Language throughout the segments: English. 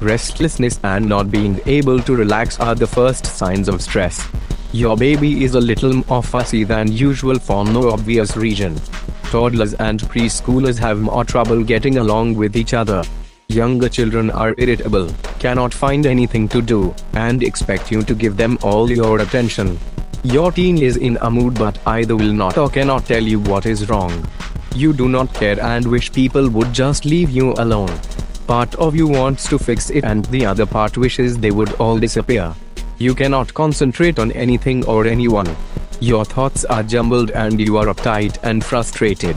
Restlessness and not being able to relax are the first signs of stress. Your baby is a little more fussy than usual for no obvious reason. Toddlers and preschoolers have more trouble getting along with each other. Younger children are irritable, cannot find anything to do, and expect you to give them all your attention. Your teen is in a mood but either will not or cannot tell you what is wrong. You do not care and wish people would just leave you alone. Part of you wants to fix it and the other part wishes they would all disappear. You cannot concentrate on anything or anyone. Your thoughts are jumbled and you are uptight and frustrated.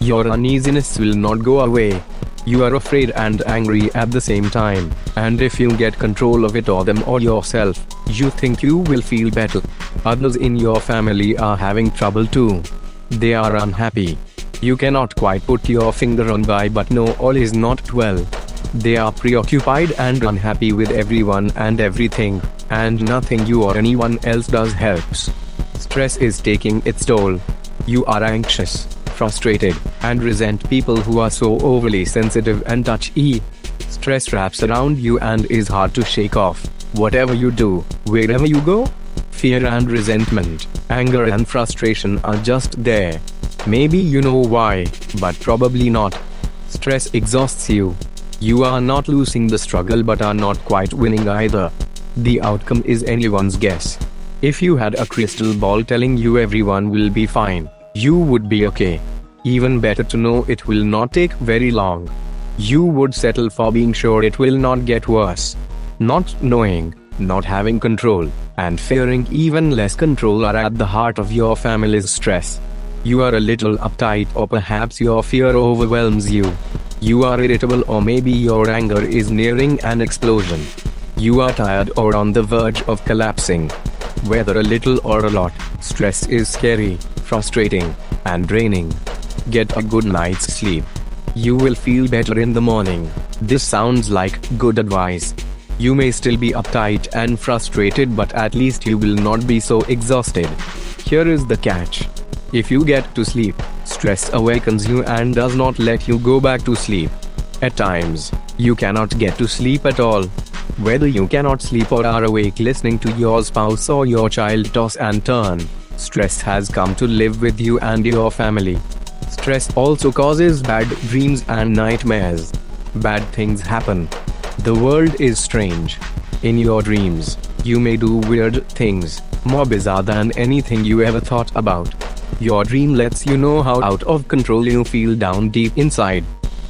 Your uneasiness will not go away. You are afraid and angry at the same time, and if you get control of it or them or yourself, you think you will feel better. Others in your family are having trouble too. They are unhappy. You cannot quite put your finger on why, but no, all is not well. They are preoccupied and unhappy with everyone and everything, and nothing you or anyone else does helps. Stress is taking its toll. You are anxious, frustrated, and resent people who are so overly sensitive and touchy. Stress wraps around you and is hard to shake off. Whatever you do, wherever you go, fear and resentment, anger and frustration are just there. Maybe you know why, but probably not. Stress exhausts you. You are not losing the struggle but are not quite winning either. The outcome is anyone's guess. If you had a crystal ball telling you everyone will be fine, you would be okay. Even better to know it will not take very long. You would settle for being sure it will not get worse. Not knowing, not having control, and fearing even less control are at the heart of your family's stress. You are a little uptight, or perhaps your fear overwhelms you. You are irritable, or maybe your anger is nearing an explosion. You are tired or on the verge of collapsing. Whether a little or a lot, stress is scary, frustrating, and draining. Get a good night's sleep. You will feel better in the morning. This sounds like good advice. You may still be uptight and frustrated, but at least you will not be so exhausted. Here is the catch. If you get to sleep, stress awakens you and does not let you go back to sleep. At times, you cannot get to sleep at all. Whether you cannot sleep or are awake listening to your spouse or your child toss and turn, stress has come to live with you and your family. Stress also causes bad dreams and nightmares. Bad things happen. The world is strange. In your dreams, you may do weird things, more bizarre than anything you ever thought about. Your dream lets you know how out of control you feel down deep inside.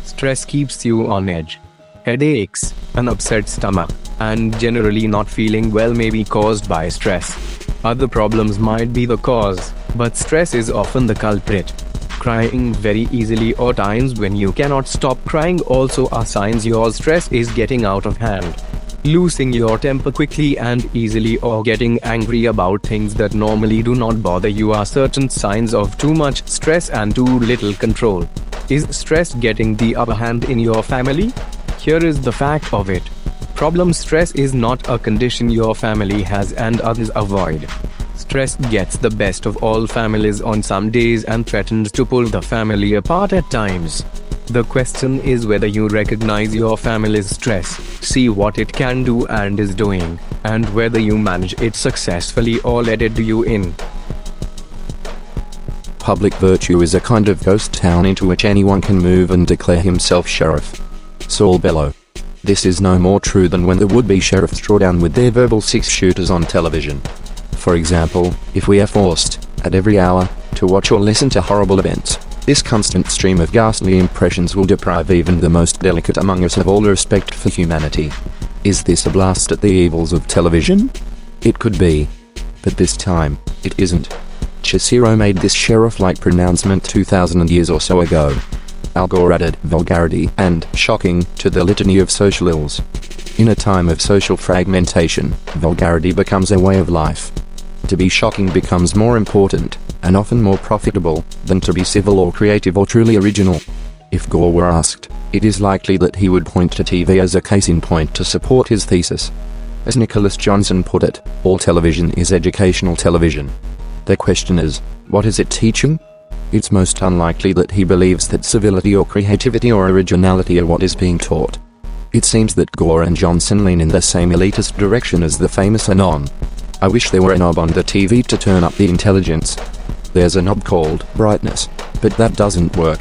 Stress keeps you on edge. Headaches, an upset stomach, and generally not feeling well may be caused by stress. Other problems might be the cause, but stress is often the culprit. Crying very easily or times when you cannot stop crying also are signs your stress is getting out of hand losing your temper quickly and easily or getting angry about things that normally do not bother you are certain signs of too much stress and too little control. Is stress getting the upper hand in your family? Here is the fact of it. Problem stress is not a condition your family has and others avoid. Stress gets the best of all families on some days and threatens to pull the family apart at times. The question is whether you recognize your family's stress, see what it can do and is doing, and whether you manage it successfully or let it do you in. Public virtue is a kind of ghost town into which anyone can move and declare himself sheriff. Saul Bellow. This is no more true than when the would be sheriffs draw down with their verbal six shooters on television. For example, if we are forced, at every hour, to watch or listen to horrible events, this constant stream of ghastly impressions will deprive even the most delicate among us of all respect for humanity. Is this a blast at the evils of television? It could be. But this time, it isn't. Cicero made this sheriff-like pronouncement 2000 years or so ago. Al Gore added vulgarity and shocking to the litany of social ills. In a time of social fragmentation, vulgarity becomes a way of life. To be shocking becomes more important, and often more profitable, than to be civil or creative or truly original. If Gore were asked, it is likely that he would point to TV as a case in point to support his thesis. As Nicholas Johnson put it, all television is educational television. The question is, what is it teaching? It's most unlikely that he believes that civility or creativity or originality are what is being taught. It seems that Gore and Johnson lean in the same elitist direction as the famous Anon. I wish there were a knob on the TV to turn up the intelligence. There's a knob called brightness, but that doesn't work.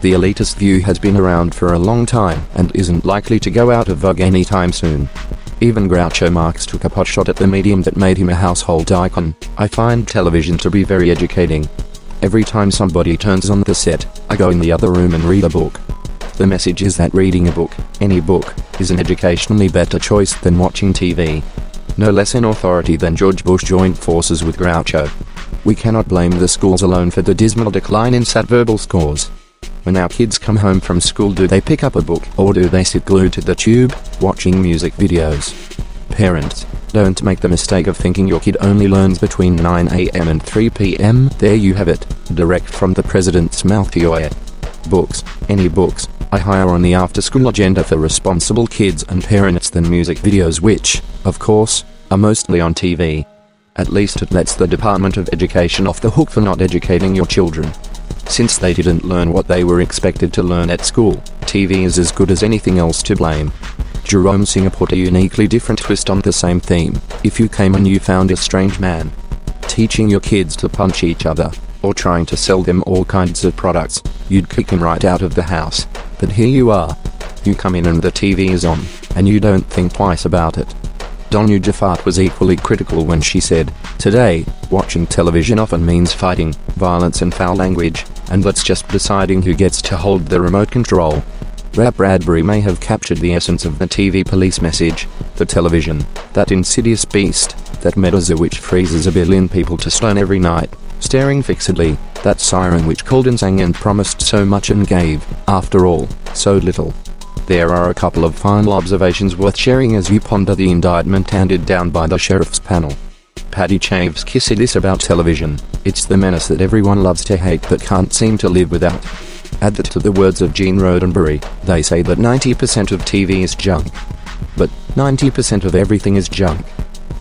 The elitist view has been around for a long time and isn't likely to go out of vogue anytime soon. Even Groucho Marx took a potshot at the medium that made him a household icon. I find television to be very educating. Every time somebody turns on the set, I go in the other room and read a book. The message is that reading a book, any book, is an educationally better choice than watching TV. No less in authority than George Bush joined forces with Groucho. We cannot blame the schools alone for the dismal decline in SAT verbal scores. When our kids come home from school, do they pick up a book or do they sit glued to the tube, watching music videos? Parents, don't make the mistake of thinking your kid only learns between 9 am and 3 pm. There you have it, direct from the president's mouth to your ear. Books, any books, Higher on the after school agenda for responsible kids and parents than music videos, which, of course, are mostly on TV. At least it lets the Department of Education off the hook for not educating your children. Since they didn't learn what they were expected to learn at school, TV is as good as anything else to blame. Jerome Singer put a uniquely different twist on the same theme. If you came and you found a strange man teaching your kids to punch each other, or trying to sell them all kinds of products, you'd kick him right out of the house. But here you are. You come in and the TV is on, and you don't think twice about it. Donna Gephart was equally critical when she said, Today, watching television often means fighting, violence and foul language, and that's just deciding who gets to hold the remote control. Ray Bradbury may have captured the essence of the TV police message, the television, that insidious beast, that medusa which freezes a billion people to stone every night, staring fixedly, that siren which and sang and promised so much and gave, after all, so little. There are a couple of final observations worth sharing as you ponder the indictment handed down by the sheriff's panel. Paddy Chayefsky said this about television it's the menace that everyone loves to hate but can't seem to live without. Add that to the words of Gene Roddenberry, they say that 90% of TV is junk. But 90% of everything is junk.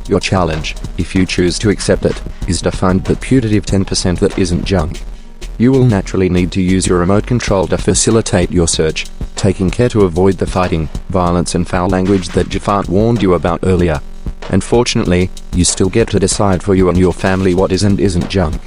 Your challenge, if you choose to accept it, is to find that putative 10% that isn't junk. You will naturally need to use your remote control to facilitate your search, taking care to avoid the fighting, violence and foul language that Gephart warned you about earlier. And fortunately, you still get to decide for you and your family what is and isn't junk.